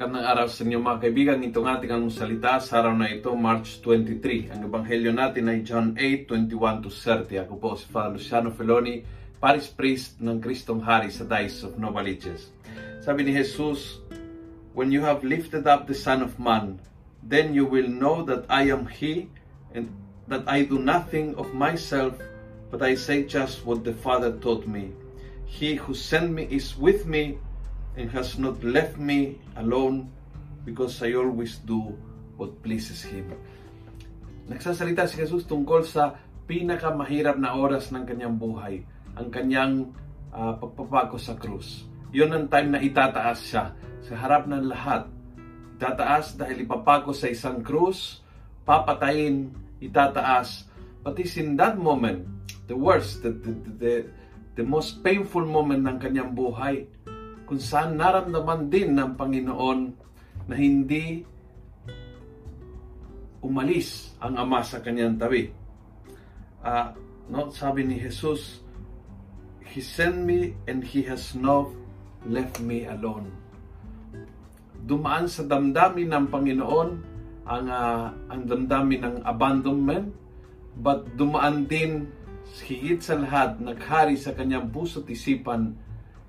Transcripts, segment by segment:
Magandang araw sa inyo mga kaibigan. Itong ating ang salita sa araw na ito, March 23. Ang ebanghelyo natin ay John 8, 21 to 30. Ako po si Father Luciano Feloni, Paris Priest ng Kristong Hari sa Dice of Novaliches. Sabi ni Jesus, When you have lifted up the Son of Man, then you will know that I am He, and that I do nothing of myself, but I say just what the Father taught me. He who sent me is with me, and has not left me alone because I always do what pleases Him. Nagsasalita si Jesus tungkol sa pinakamahirap na oras ng kanyang buhay, ang kanyang uh, pagpapako sa krus. Yun ang time na itataas siya sa harap ng lahat. Itataas dahil ipapako sa isang krus, papatayin, itataas. But is in that moment, the worst, the, the, the, the most painful moment ng kanyang buhay, kung saan naramdaman din ng Panginoon na hindi umalis ang Ama sa kanyang tabi. Uh, no, sabi ni Jesus, He sent me and He has not left me alone. Dumaan sa damdamin ng Panginoon ang, uh, ang damdamin ng abandonment, but dumaan din higit sa lahat, naghari sa kanyang puso't isipan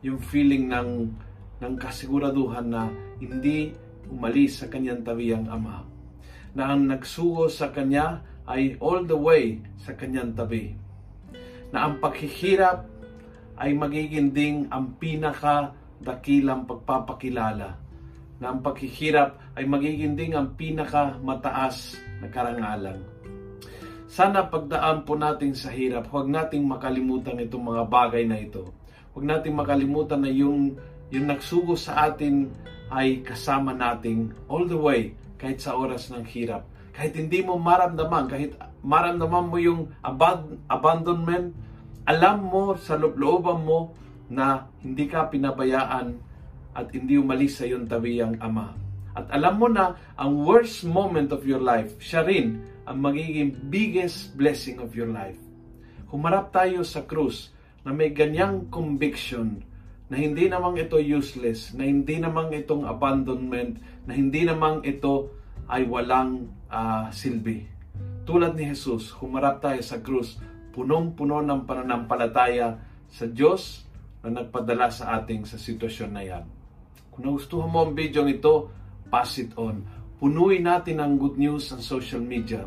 yung feeling ng, ng kasiguraduhan na hindi umalis sa kanyang tabi ang Ama. Na ang nagsugo sa kanya ay all the way sa kanyang tabi. Na ang paghihirap ay magiging ding ang pinaka dakilang pagpapakilala. Na ang paghihirap ay magiging ding ang pinaka mataas na karangalan. Sana pagdaan po natin sa hirap, huwag nating makalimutan itong mga bagay na ito Huwag natin makalimutan na yung, yung nagsugo sa atin ay kasama nating all the way kahit sa oras ng hirap. Kahit hindi mo maramdaman, kahit maramdaman mo yung aband- abandonment, alam mo sa looban mo na hindi ka pinabayaan at hindi umalis sa iyong tabi ang Ama. At alam mo na ang worst moment of your life, siya rin ang magiging biggest blessing of your life. Humarap tayo sa krus na may ganyang conviction na hindi namang ito useless, na hindi namang itong abandonment, na hindi namang ito ay walang uh, silbi. Tulad ni Jesus, humarap tayo sa krus, punong-puno ng pananampalataya sa Diyos na nagpadala sa ating sa sitwasyon na yan. Kung nagustuhan mo ang video ito, pass it on. Punuin natin ang good news sa social media.